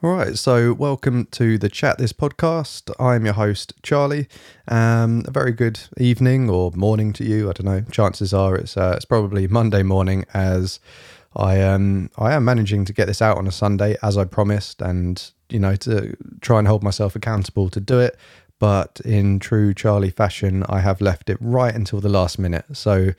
All right, so welcome to the Chat This podcast. I'm your host, Charlie. Um, a very good evening or morning to you. I don't know. Chances are it's uh, it's probably Monday morning as I um I am managing to get this out on a Sunday as I promised, and you know to try and hold myself accountable to do it. But in true Charlie fashion, I have left it right until the last minute. So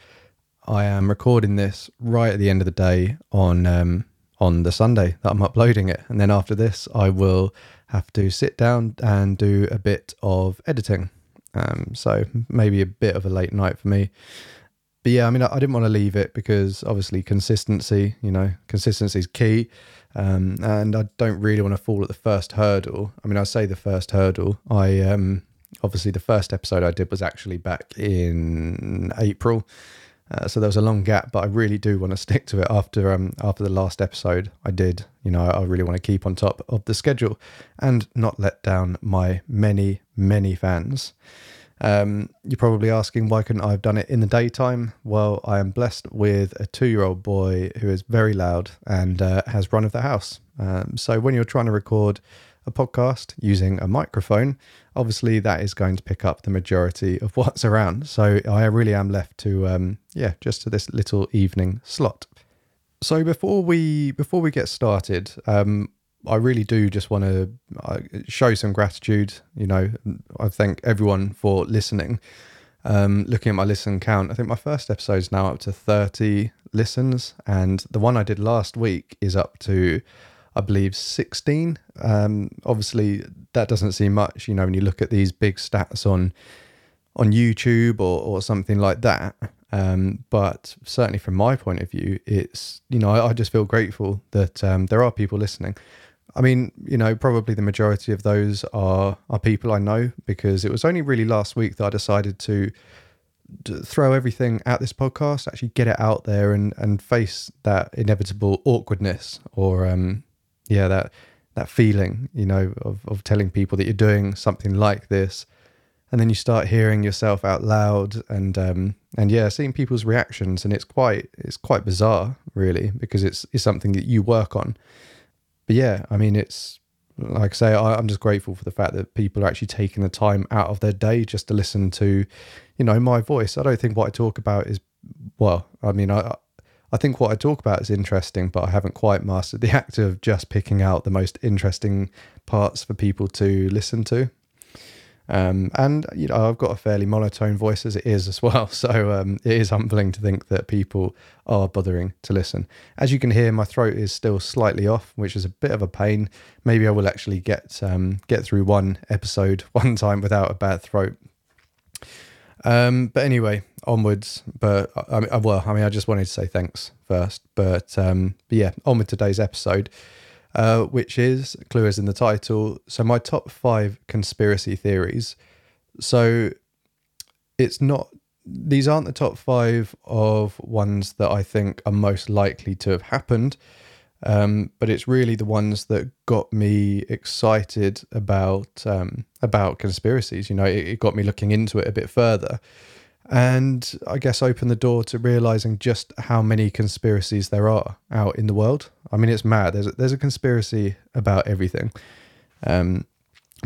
I am recording this right at the end of the day on um, on the Sunday that I'm uploading it. And then after this, I will have to sit down and do a bit of editing. Um, so maybe a bit of a late night for me. But yeah, I mean, I, I didn't want to leave it because obviously consistency, you know, consistency is key. Um, and I don't really want to fall at the first hurdle. I mean, I say the first hurdle. I um, obviously the first episode I did was actually back in April. Uh, so there was a long gap, but I really do want to stick to it after um after the last episode I did. You know, I, I really want to keep on top of the schedule and not let down my many many fans. Um, you're probably asking why couldn't I have done it in the daytime? Well, I am blessed with a two-year-old boy who is very loud and uh, has run of the house. Um, so when you're trying to record a podcast using a microphone, obviously that is going to pick up the majority of what's around. So I really am left to um, yeah, just to this little evening slot. So before we before we get started, um, I really do just want to uh, show some gratitude. You know, I thank everyone for listening. Um, looking at my listen count, I think my first episode is now up to 30 listens, and the one I did last week is up to I believe 16. Um, obviously, that doesn't seem much, you know, when you look at these big stats on on YouTube or, or something like that. Um, but certainly from my point of view, it's, you know, I, I just feel grateful that um, there are people listening. I mean, you know, probably the majority of those are are people I know because it was only really last week that I decided to throw everything at this podcast, actually get it out there and and face that inevitable awkwardness or um yeah, that that feeling, you know, of of telling people that you're doing something like this, and then you start hearing yourself out loud, and um, and yeah, seeing people's reactions, and it's quite it's quite bizarre, really, because it's it's something that you work on. But yeah, I mean, it's like I say, I, I'm just grateful for the fact that people are actually taking the time out of their day just to listen to, you know, my voice. I don't think what I talk about is, well, I mean, I I think what I talk about is interesting, but I haven't quite mastered the act of just picking out the most interesting parts for people to listen to. Um, and you know, I've got a fairly monotone voice as it is as well, so um, it is humbling to think that people are bothering to listen. As you can hear, my throat is still slightly off, which is a bit of a pain. Maybe I will actually get um, get through one episode one time without a bad throat. Um, but anyway, onwards. But I mean, well, I mean, I just wanted to say thanks first. But, um, but yeah, on with today's episode, uh, which is clue is in the title. So my top five conspiracy theories. So it's not. These aren't the top five of ones that I think are most likely to have happened. Um, but it's really the ones that got me excited about um, about conspiracies. You know, it, it, got me looking into it a bit further, and I guess opened the door to realizing just how many conspiracies there are out in the world. I mean, it's mad. There's a, there's a conspiracy about everything. Um,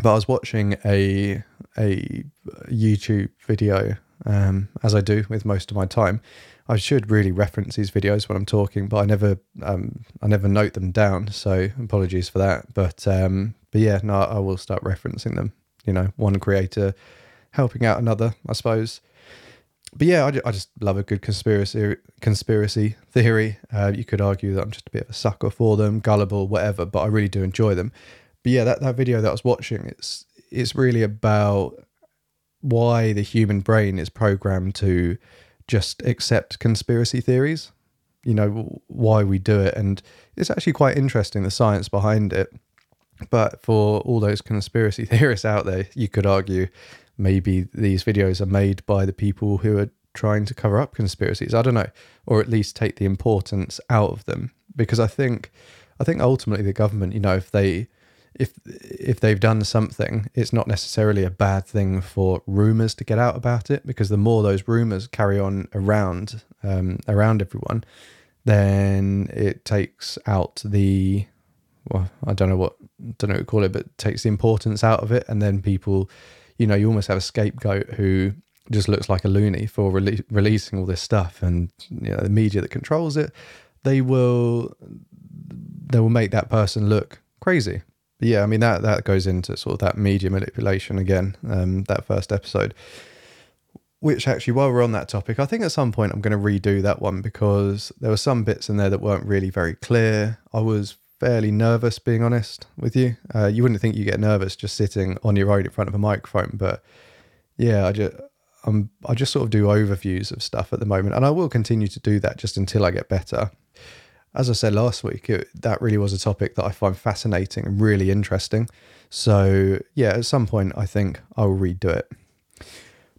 but I was watching a a YouTube video, um, as I do with most of my time I should really reference these videos when I'm talking, but I never um, I never note them down. So apologies for that. But um, but yeah, no, I will start referencing them. You know, one creator helping out another, I suppose. But yeah, I, I just love a good conspiracy conspiracy theory. Uh, you could argue that I'm just a bit of a sucker for them, gullible, whatever. But I really do enjoy them. But yeah, that, that video that I was watching, it's it's really about why the human brain is programmed to just accept conspiracy theories, you know, why we do it. And it's actually quite interesting, the science behind it. But for all those conspiracy theorists out there, you could argue maybe these videos are made by the people who are trying to cover up conspiracies. I don't know, or at least take the importance out of them. Because I think, I think ultimately the government, you know, if they if if they've done something, it's not necessarily a bad thing for rumors to get out about it because the more those rumors carry on around um, around everyone, then it takes out the well, I don't know what don't know what to call it, but takes the importance out of it, and then people, you know, you almost have a scapegoat who just looks like a loony for rele- releasing all this stuff, and you know, the media that controls it, they will they will make that person look crazy. Yeah, I mean that that goes into sort of that media manipulation again. Um, that first episode, which actually, while we're on that topic, I think at some point I'm going to redo that one because there were some bits in there that weren't really very clear. I was fairly nervous, being honest with you. Uh, you wouldn't think you get nervous just sitting on your own in front of a microphone, but yeah, I just I'm I just sort of do overviews of stuff at the moment, and I will continue to do that just until I get better. As I said last week, it, that really was a topic that I find fascinating and really interesting. So yeah, at some point I think I will redo it.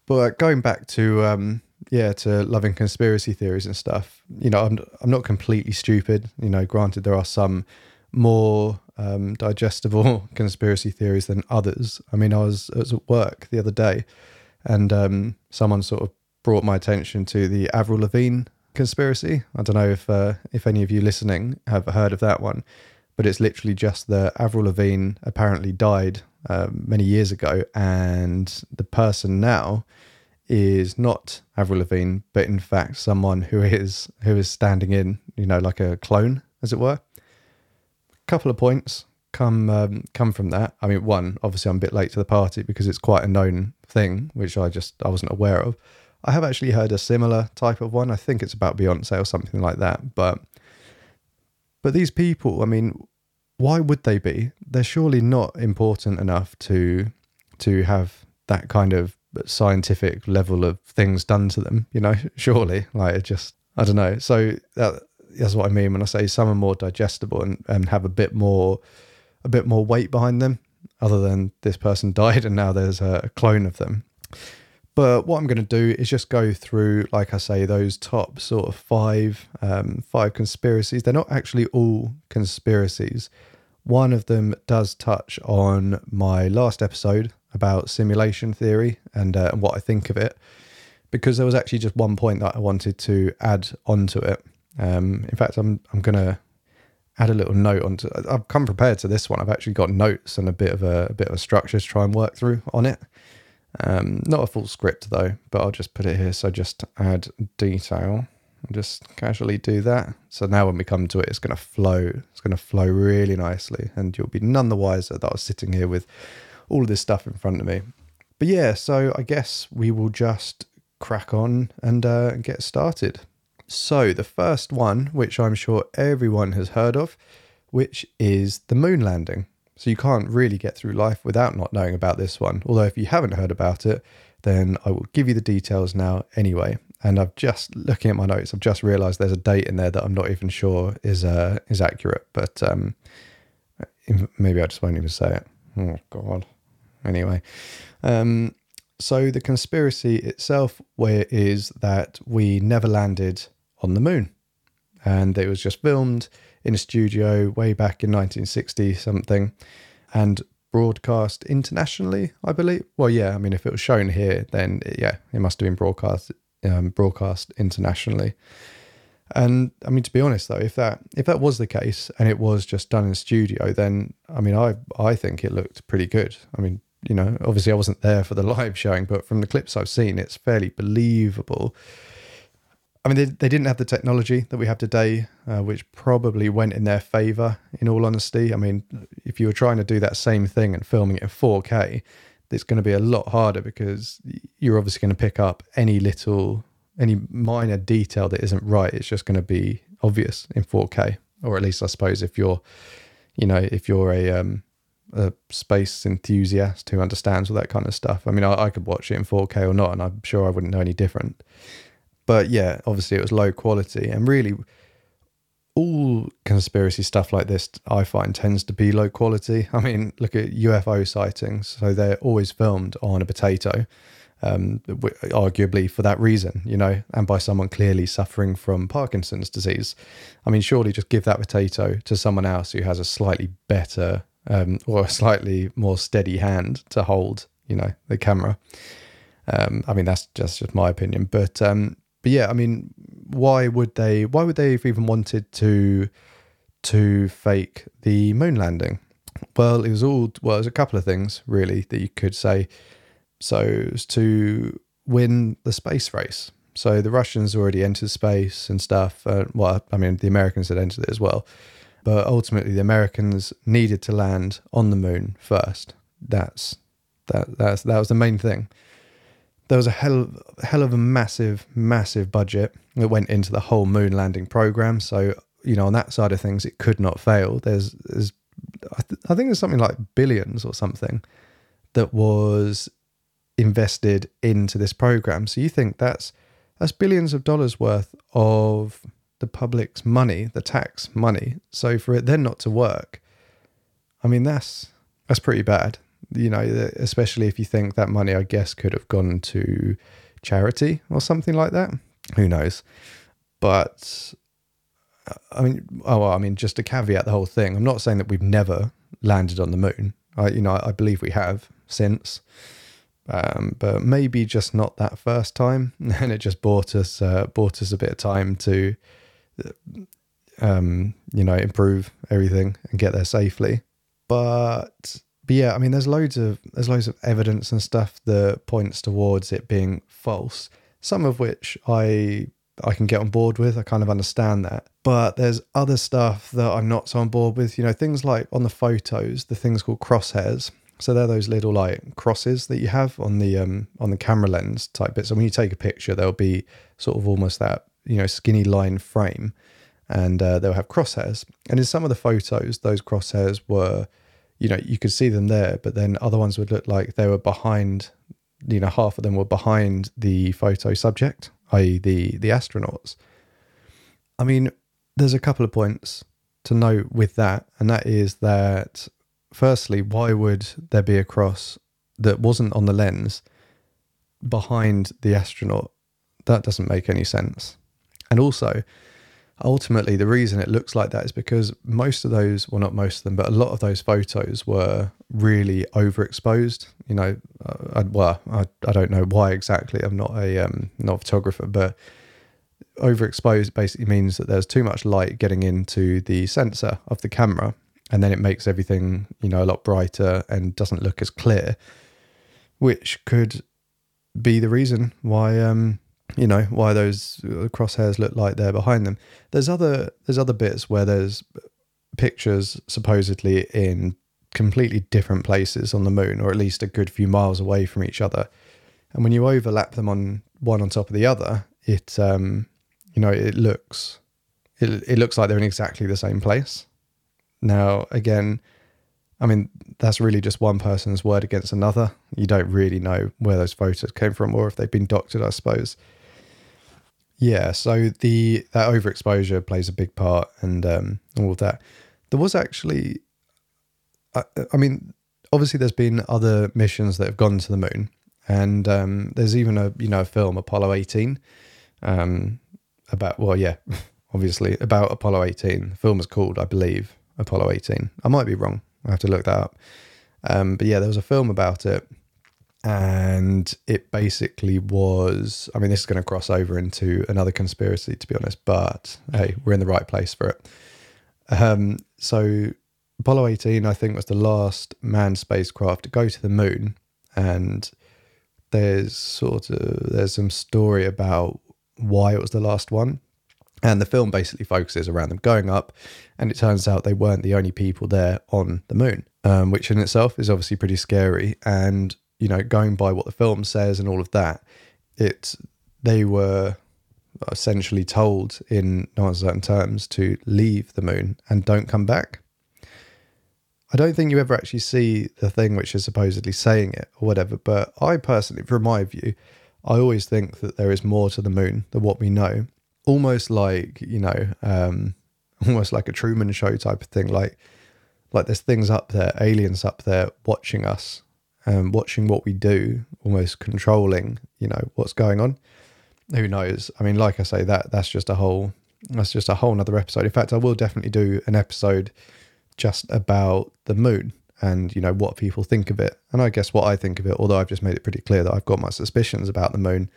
But going back to um, yeah to loving conspiracy theories and stuff, you know, I'm I'm not completely stupid. You know, granted there are some more um, digestible conspiracy theories than others. I mean, I was, I was at work the other day and um, someone sort of brought my attention to the Avril Lavigne conspiracy. I don't know if uh, if any of you listening have heard of that one, but it's literally just that Avril Lavigne apparently died uh, many years ago, and the person now is not Avril Lavigne, but in fact someone who is who is standing in, you know, like a clone, as it were. A couple of points come um, come from that. I mean, one, obviously, I'm a bit late to the party because it's quite a known thing, which I just I wasn't aware of. I have actually heard a similar type of one. I think it's about Beyonce or something like that. But but these people, I mean, why would they be? They're surely not important enough to to have that kind of scientific level of things done to them. You know, surely, like it just I don't know. So that, that's what I mean when I say some are more digestible and, and have a bit more a bit more weight behind them, other than this person died and now there's a clone of them. But what I'm going to do is just go through, like I say, those top sort of five um, five conspiracies. They're not actually all conspiracies. One of them does touch on my last episode about simulation theory and, uh, what I think of it, because there was actually just one point that I wanted to add onto it. Um, in fact, I'm I'm gonna add a little note onto. I've come prepared to this one. I've actually got notes and a bit of a, a bit of a structure to try and work through on it. Um, not a full script though, but I'll just put it here. So just add detail. and Just casually do that. So now when we come to it, it's going to flow. It's going to flow really nicely, and you'll be none the wiser that I was sitting here with all of this stuff in front of me. But yeah, so I guess we will just crack on and uh, get started. So, the first one, which I'm sure everyone has heard of, which is the moon landing. So, you can't really get through life without not knowing about this one. Although, if you haven't heard about it, then I will give you the details now anyway. And I've just looking at my notes, I've just realised there's a date in there that I'm not even sure is uh, is accurate. But um, maybe I just won't even say it. Oh God. Anyway, um, so the conspiracy itself, where is that we never landed on the moon. And it was just filmed in a studio way back in 1960 something and broadcast internationally, I believe. Well, yeah, I mean, if it was shown here, then yeah, it must have been broadcast um, broadcast internationally. And I mean, to be honest though, if that if that was the case and it was just done in studio, then I mean, I I think it looked pretty good. I mean, you know, obviously I wasn't there for the live showing, but from the clips I've seen, it's fairly believable. I mean, they, they didn't have the technology that we have today, uh, which probably went in their favor, in all honesty. I mean, if you were trying to do that same thing and filming it in 4K, it's going to be a lot harder because you're obviously going to pick up any little, any minor detail that isn't right. It's just going to be obvious in 4K, or at least I suppose if you're, you know, if you're a, um, a space enthusiast who understands all that kind of stuff. I mean, I, I could watch it in 4K or not, and I'm sure I wouldn't know any different. But yeah, obviously it was low quality and really all conspiracy stuff like this I find tends to be low quality. I mean, look at UFO sightings. So they're always filmed on a potato, um, arguably for that reason, you know, and by someone clearly suffering from Parkinson's disease. I mean, surely just give that potato to someone else who has a slightly better um, or a slightly more steady hand to hold, you know, the camera. Um, I mean, that's just, just my opinion. But um, but yeah, I mean, why would they? Why would they have even wanted to to fake the moon landing? Well, it was all well, it was a couple of things really that you could say. So it was to win the space race. So the Russians already entered space and stuff. Uh, well, I mean, the Americans had entered it as well, but ultimately the Americans needed to land on the moon first. That's that that's that was the main thing. There was a hell hell of a massive massive budget that went into the whole moon landing program. So you know, on that side of things, it could not fail. There's there's I, th- I think there's something like billions or something that was invested into this program. So you think that's that's billions of dollars worth of the public's money, the tax money. So for it then not to work, I mean that's that's pretty bad. You know, especially if you think that money, I guess, could have gone to charity or something like that. Who knows? But I mean, oh, well, I mean, just to caveat the whole thing, I'm not saying that we've never landed on the moon. I, you know, I, I believe we have since, um, but maybe just not that first time, and it just bought us uh, bought us a bit of time to, um, you know, improve everything and get there safely. But but yeah, I mean, there's loads of there's loads of evidence and stuff that points towards it being false. Some of which I I can get on board with. I kind of understand that. But there's other stuff that I'm not so on board with. You know, things like on the photos, the things called crosshairs. So they're those little like crosses that you have on the um on the camera lens type bit. So when you take a picture, there'll be sort of almost that you know skinny line frame, and uh, they'll have crosshairs. And in some of the photos, those crosshairs were, you know, you could see them there, but then other ones would look like they were behind. You know, half of them were behind the photo subject i.e., the the astronauts. I mean, there's a couple of points to note with that, and that is that firstly, why would there be a cross that wasn't on the lens behind the astronaut? That doesn't make any sense. And also, ultimately, the reason it looks like that is because most of those, well, not most of them, but a lot of those photos were really overexposed. You know, I, well, I, I don't know why exactly. I'm not a um, not a photographer, but overexposed basically means that there's too much light getting into the sensor of the camera, and then it makes everything you know a lot brighter and doesn't look as clear, which could be the reason why um, you know why those crosshairs look like they're behind them. There's other there's other bits where there's pictures supposedly in completely different places on the moon, or at least a good few miles away from each other. And when you overlap them on one on top of the other, it um, you know it looks it, it looks like they're in exactly the same place. Now again, I mean that's really just one person's word against another. You don't really know where those photos came from or if they've been doctored, I suppose. Yeah, so the that overexposure plays a big part, and um, all of that. There was actually, I, I, mean, obviously, there's been other missions that have gone to the moon, and um, there's even a you know a film Apollo 18, um, about well, yeah, obviously about Apollo 18. The film is called, I believe, Apollo 18. I might be wrong. I have to look that up. Um, but yeah, there was a film about it and it basically was i mean this is going to cross over into another conspiracy to be honest but hey we're in the right place for it. Um, so apollo 18 i think was the last manned spacecraft to go to the moon. And there's sort of there's some story about why it was the last one. And the film basically focuses around them going up. And it turns out they weren't the only people there on the moon um, which in itself is obviously pretty scary. And you know, going by what the film says and all of that, it they were essentially told in no uncertain terms to leave the moon and don't come back. I don't think you ever actually see the thing which is supposedly saying it or whatever, but I personally, from my view, I always think that there is more to the moon than what we know. Almost like, you know, um, almost like a Truman show type of thing. Like, like there's things up there, aliens up there watching us um, watching what we do, almost controlling, you know, what's going on. Who knows? I mean, like I say, that that's just a whole that's just a whole another episode. In fact, I will definitely do an episode just about the moon and you know what people think of it, and I guess what I think of it. Although I've just made it pretty clear that I've got my suspicions about the moon,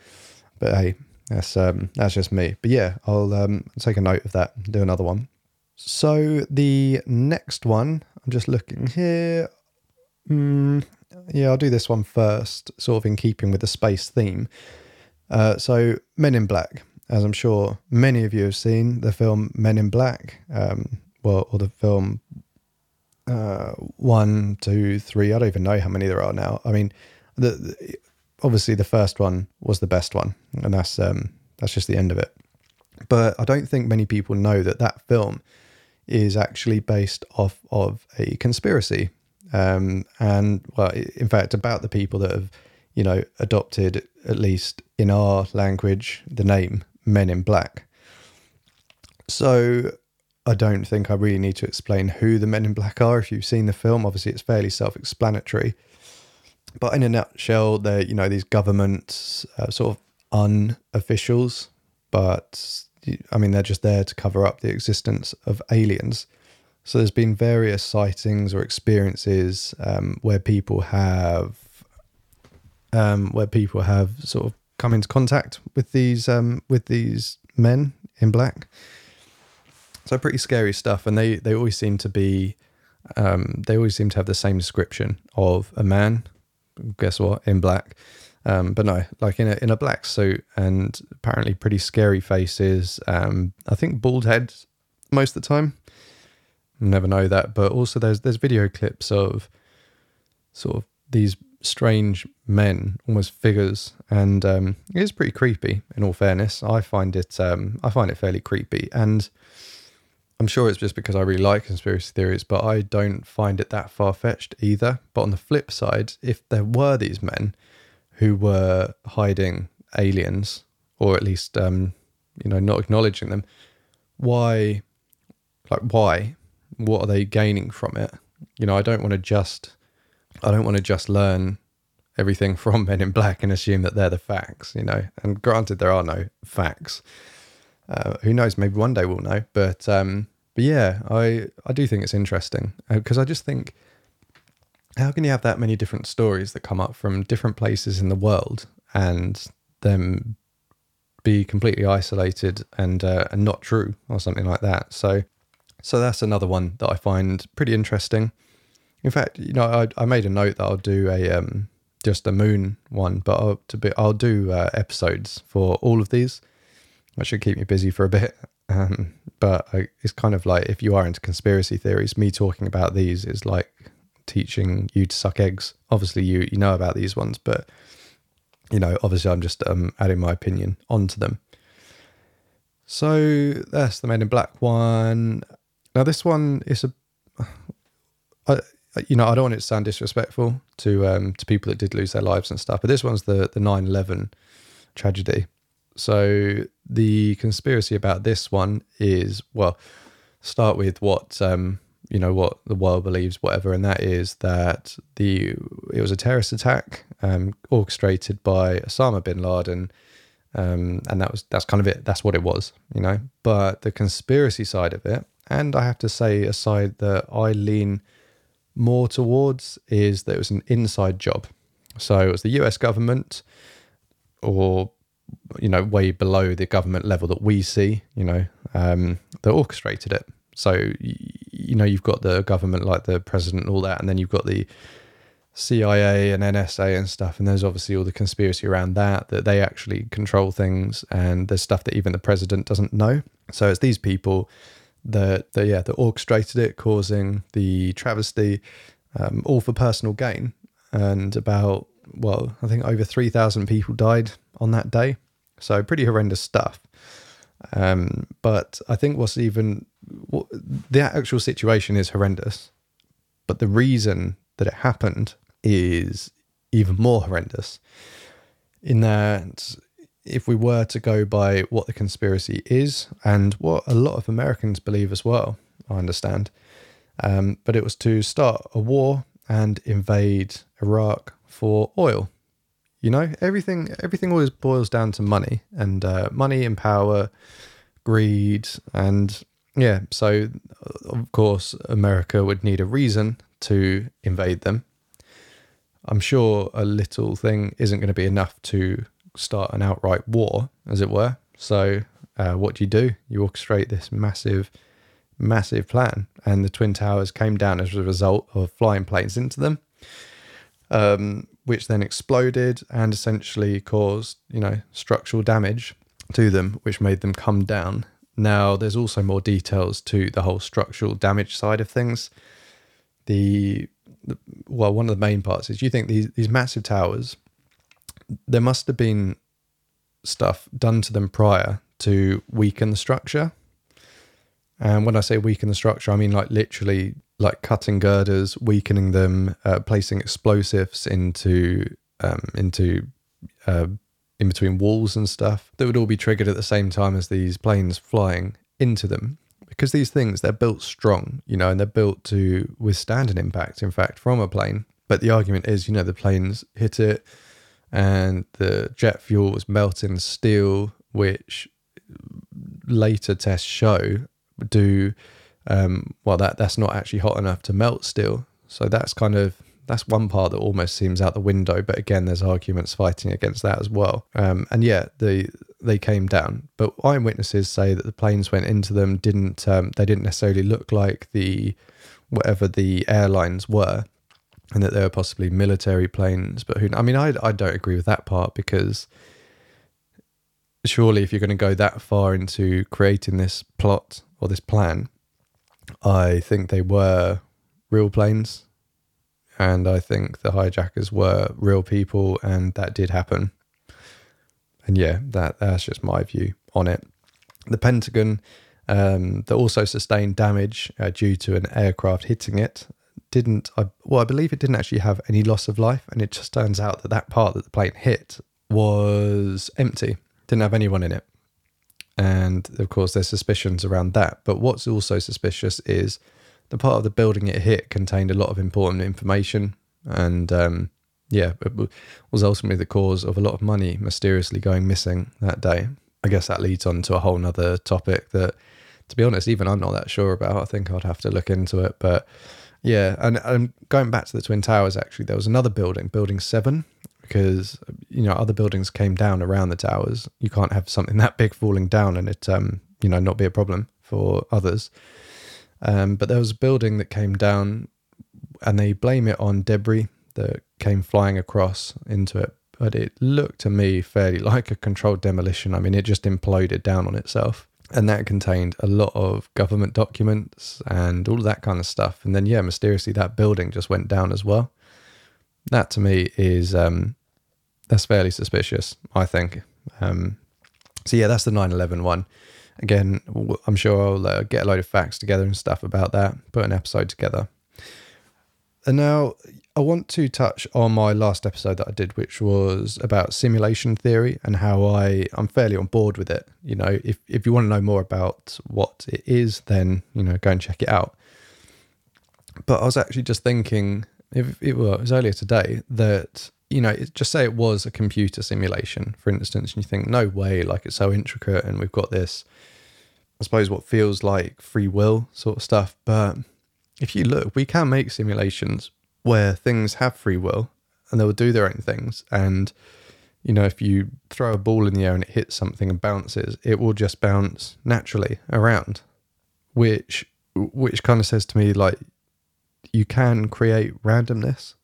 but hey, that's um, that's just me. But yeah, I'll um, take a note of that. And do another one. So the next one, I'm just looking here. Mm, yeah, I'll do this one first, sort of in keeping with the space theme. Uh, so Men in Black, as I'm sure many of you have seen, the film Men in Black, um, well, or the film uh, one, two, three. I don't even know how many there are now. I mean, the, the obviously the first one was the best one, and that's um, that's just the end of it. But I don't think many people know that that film is actually based off of a conspiracy, um, and well, in fact, about the people that have, you know, adopted at least in our language the name Men in Black. So I don't think I really need to explain who the Men in Black are. If you've seen the film, obviously it's fairly self-explanatory. But in a nutshell, they're you know these government uh, sort of unofficials, but I mean they're just there to cover up the existence of aliens. So there's been various sightings or experiences um, where people have um, where people have sort of come into contact with these um, with these men in black so pretty scary stuff, and they they always seem to be, um, they always seem to have the same description of a man. Guess what? In black. Um, but no, like in a in a black suit and apparently pretty scary faces. Um, I think bald heads most of the time. Never know that, but also there's there's video clips of sort of these strange men, almost figures, and um, it is pretty creepy. In all fairness, I find it um, I find it fairly creepy, and I'm sure it's just because I really like conspiracy theories, but I don't find it that far fetched either. But on the flip side, if there were these men who were hiding aliens, or at least, um, you know, not acknowledging them, why, like, why? What are they gaining from it? You know, I don't want to just, I don't want to just learn everything from Men in Black and assume that they're the facts, you know. And granted, there are no facts. Uh, who knows? Maybe one day we'll know. But um, but yeah, I I do think it's interesting because uh, I just think how can you have that many different stories that come up from different places in the world and them be completely isolated and uh, and not true or something like that. So so that's another one that I find pretty interesting. In fact, you know, I, I made a note that I'll do a um, just a moon one, but I'll to be I'll do uh, episodes for all of these that should keep me busy for a bit. Um, but I, it's kind of like if you are into conspiracy theories, me talking about these is like teaching you to suck eggs. Obviously, you you know about these ones, but you know, obviously, I'm just um, adding my opinion onto them. So that's the Men in Black one. Now this one is a, I, you know, I don't want it to sound disrespectful to um, to people that did lose their lives and stuff, but this one's the the 9/11 tragedy. So the conspiracy about this one is well, start with what um, you know what the world believes, whatever, and that is that the it was a terrorist attack um, orchestrated by Osama bin Laden, um, and that was that's kind of it. That's what it was, you know. But the conspiracy side of it, and I have to say, a side that I lean more towards is that it was an inside job. So it was the U.S. government, or you know, way below the government level that we see, you know, um, that orchestrated it. So, you know, you've got the government like the president and all that, and then you've got the CIA and NSA and stuff, and there's obviously all the conspiracy around that, that they actually control things, and there's stuff that even the president doesn't know. So it's these people that, that yeah, that orchestrated it, causing the travesty, um, all for personal gain. And about, well, I think over 3,000 people died on that day. So pretty horrendous stuff. Um, but I think what's even what, the actual situation is horrendous, but the reason that it happened is even more horrendous. In that, if we were to go by what the conspiracy is and what a lot of Americans believe as well, I understand, um, but it was to start a war and invade Iraq for oil. You know, everything everything always boils down to money and uh, money and power, greed, and yeah. So of course, America would need a reason to invade them. I'm sure a little thing isn't going to be enough to start an outright war, as it were. So, uh, what do you do? You orchestrate this massive massive plan, and the twin towers came down as a result of flying planes into them, um, which then exploded and essentially caused you know structural damage to them, which made them come down. Now, there's also more details to the whole structural damage side of things. The, well, one of the main parts is you think these these massive towers, there must have been stuff done to them prior to weaken the structure. And when I say weaken the structure, I mean like literally like cutting girders, weakening them, uh, placing explosives into um, into uh, in between walls and stuff that would all be triggered at the same time as these planes flying into them. Because these things they're built strong, you know, and they're built to withstand an impact. In fact, from a plane. But the argument is, you know, the planes hit it, and the jet fuel was melting steel, which later tests show do um, well that that's not actually hot enough to melt steel. So that's kind of that's one part that almost seems out the window. But again, there's arguments fighting against that as well. Um, and yeah, the they came down, but eyewitnesses say that the planes went into them. Didn't um, they didn't necessarily look like the whatever the airlines were, and that there were possibly military planes. But who? I mean, I I don't agree with that part because surely if you're going to go that far into creating this plot or this plan, I think they were real planes. And I think the hijackers were real people, and that did happen. And yeah, that that's just my view on it. The Pentagon, um, that also sustained damage uh, due to an aircraft hitting it, didn't. I, well, I believe it didn't actually have any loss of life, and it just turns out that that part that the plane hit was empty didn't have anyone in it. And of course, there's suspicions around that. But what's also suspicious is the part of the building it hit contained a lot of important information. And um, yeah, it was ultimately the cause of a lot of money mysteriously going missing that day. I guess that leads on to a whole nother topic that, to be honest, even I'm not that sure about. I think I'd have to look into it. But yeah, and, and going back to the Twin Towers, actually, there was another building, Building 7, because you know other buildings came down around the towers. You can't have something that big falling down and it um, you know not be a problem for others. Um, but there was a building that came down, and they blame it on debris that came flying across into it. But it looked to me fairly like a controlled demolition. I mean, it just imploded down on itself. And that contained a lot of government documents and all of that kind of stuff. And then, yeah, mysteriously, that building just went down as well. That to me is um, that's fairly suspicious, I think. Um, so yeah, that's the 9/11 one. Again, I'm sure I'll uh, get a load of facts together and stuff about that, put an episode together. And now I want to touch on my last episode that I did, which was about simulation theory and how I I'm fairly on board with it. You know, if if you want to know more about what it is, then you know go and check it out. But I was actually just thinking, if it was earlier today, that you know, just say it was a computer simulation, for instance, and you think, no way, like it's so intricate and we've got this, I suppose, what feels like free will sort of stuff. But if you look, we can make simulations where things have free will and they will do their own things. And, you know, if you throw a ball in the air and it hits something and bounces, it will just bounce naturally around, which, which kind of says to me, like, you can create randomness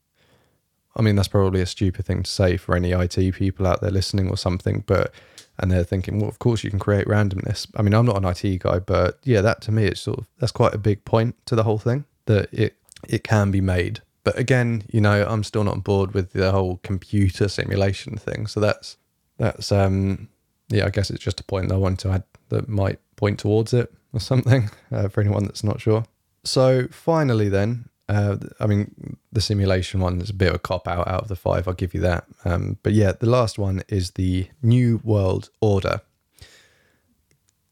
I mean, that's probably a stupid thing to say for any IT people out there listening or something, but and they're thinking, well, of course you can create randomness. I mean, I'm not an IT guy, but yeah, that to me, it's sort of that's quite a big point to the whole thing that it it can be made. But again, you know, I'm still not on board with the whole computer simulation thing. So that's that's um yeah, I guess it's just a point that I want to add that might point towards it or something uh, for anyone that's not sure. So finally, then, uh, I mean, the simulation one is a bit of a cop out out of the five. I'll give you that. Um, but yeah, the last one is the New World Order.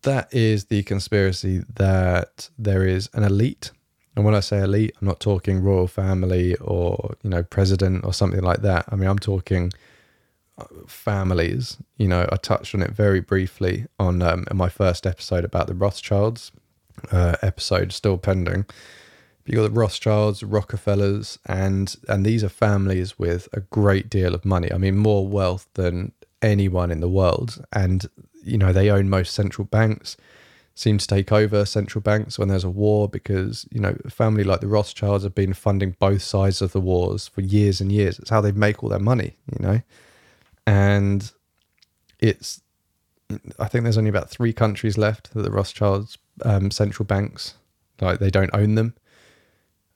That is the conspiracy that there is an elite. And when I say elite, I'm not talking royal family or, you know, president or something like that. I mean, I'm talking uh, families. You know, I touched on it very briefly on um, my first episode about the Rothschilds uh, episode, still pending you got the Rothschilds, Rockefellers, and and these are families with a great deal of money. I mean, more wealth than anyone in the world, and you know they own most central banks. Seem to take over central banks when there's a war because you know a family like the Rothschilds have been funding both sides of the wars for years and years. It's how they make all their money, you know, and it's. I think there's only about three countries left that the Rothschilds um, central banks like they don't own them.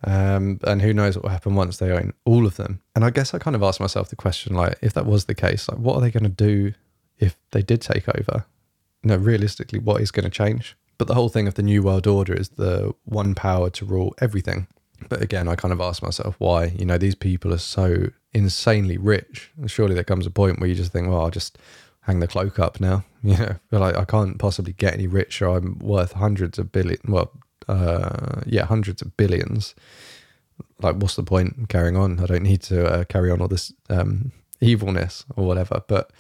Um, and who knows what will happen once they own all of them. And I guess I kind of asked myself the question, like, if that was the case, like, what are they going to do if they did take over? You know, realistically, what is going to change? But the whole thing of the New World Order is the one power to rule everything. But again, I kind of ask myself why, you know, these people are so insanely rich. Surely there comes a point where you just think, well, I'll just hang the cloak up now. You know, but like I can't possibly get any richer. I'm worth hundreds of billion, well, uh, yeah, hundreds of billions. Like, what's the point carrying on? I don't need to uh, carry on all this um, evilness or whatever. But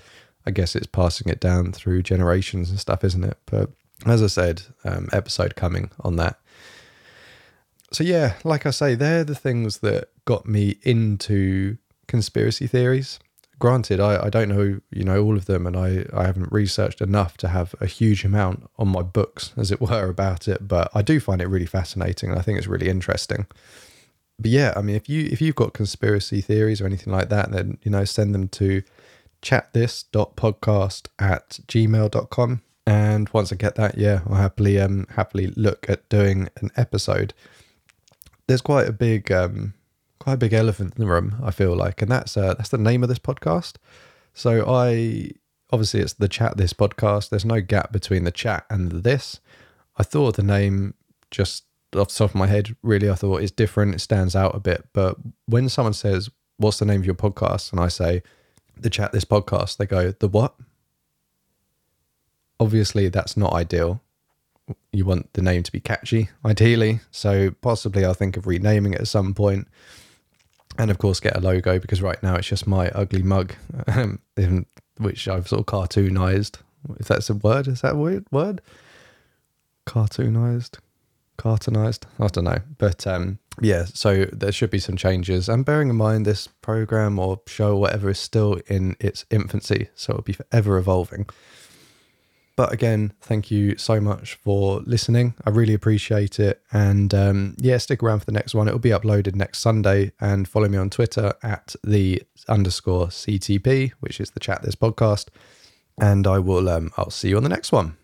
I guess it's passing it down through generations and stuff, isn't it? But as I said, um, episode coming on that. So yeah, like I say, they're the things that got me into conspiracy theories granted, I, I don't know, you know, all of them, and I, I haven't researched enough to have a huge amount on my books, as it were, about it. But I do find it really fascinating. And I think it's really interesting. But yeah, I mean, if you if you've got conspiracy theories or anything like that, then you know, send them to chatthis.podcast at gmail.com. And once I get that, yeah, I'll happily um happily look at doing an episode. There's quite a big um quite a big elephant in the room. I feel like, and that's uh, that's the name of this podcast. So I obviously it's the chat this podcast. There's no gap between the chat and the this. I thought the name just off the top of my head, really, I thought it's different. It stands out a bit. But when someone says, "What's the name of your podcast?" and I say, "The chat this podcast," they go, "The what?" Obviously, that's not ideal. You want the name to be catchy, ideally. So possibly, I'll think of renaming it at some point and of course get a logo because right now it's just my ugly mug, um, which I've sort of cartoonized. If that's a word, is that a word? Word? Cartoonized, cartoonized. I don't know, but um, yeah. So there should be some changes. And bearing in mind, this program or show or whatever is still in its infancy, so it'll be forever evolving. But again, thank you so much for listening. I really appreciate it. And um, yeah, stick around for the next one. It'll be uploaded next Sunday. And follow me on Twitter at the underscore CTP, which is the chat this podcast. And I will um, I'll see you on the next one.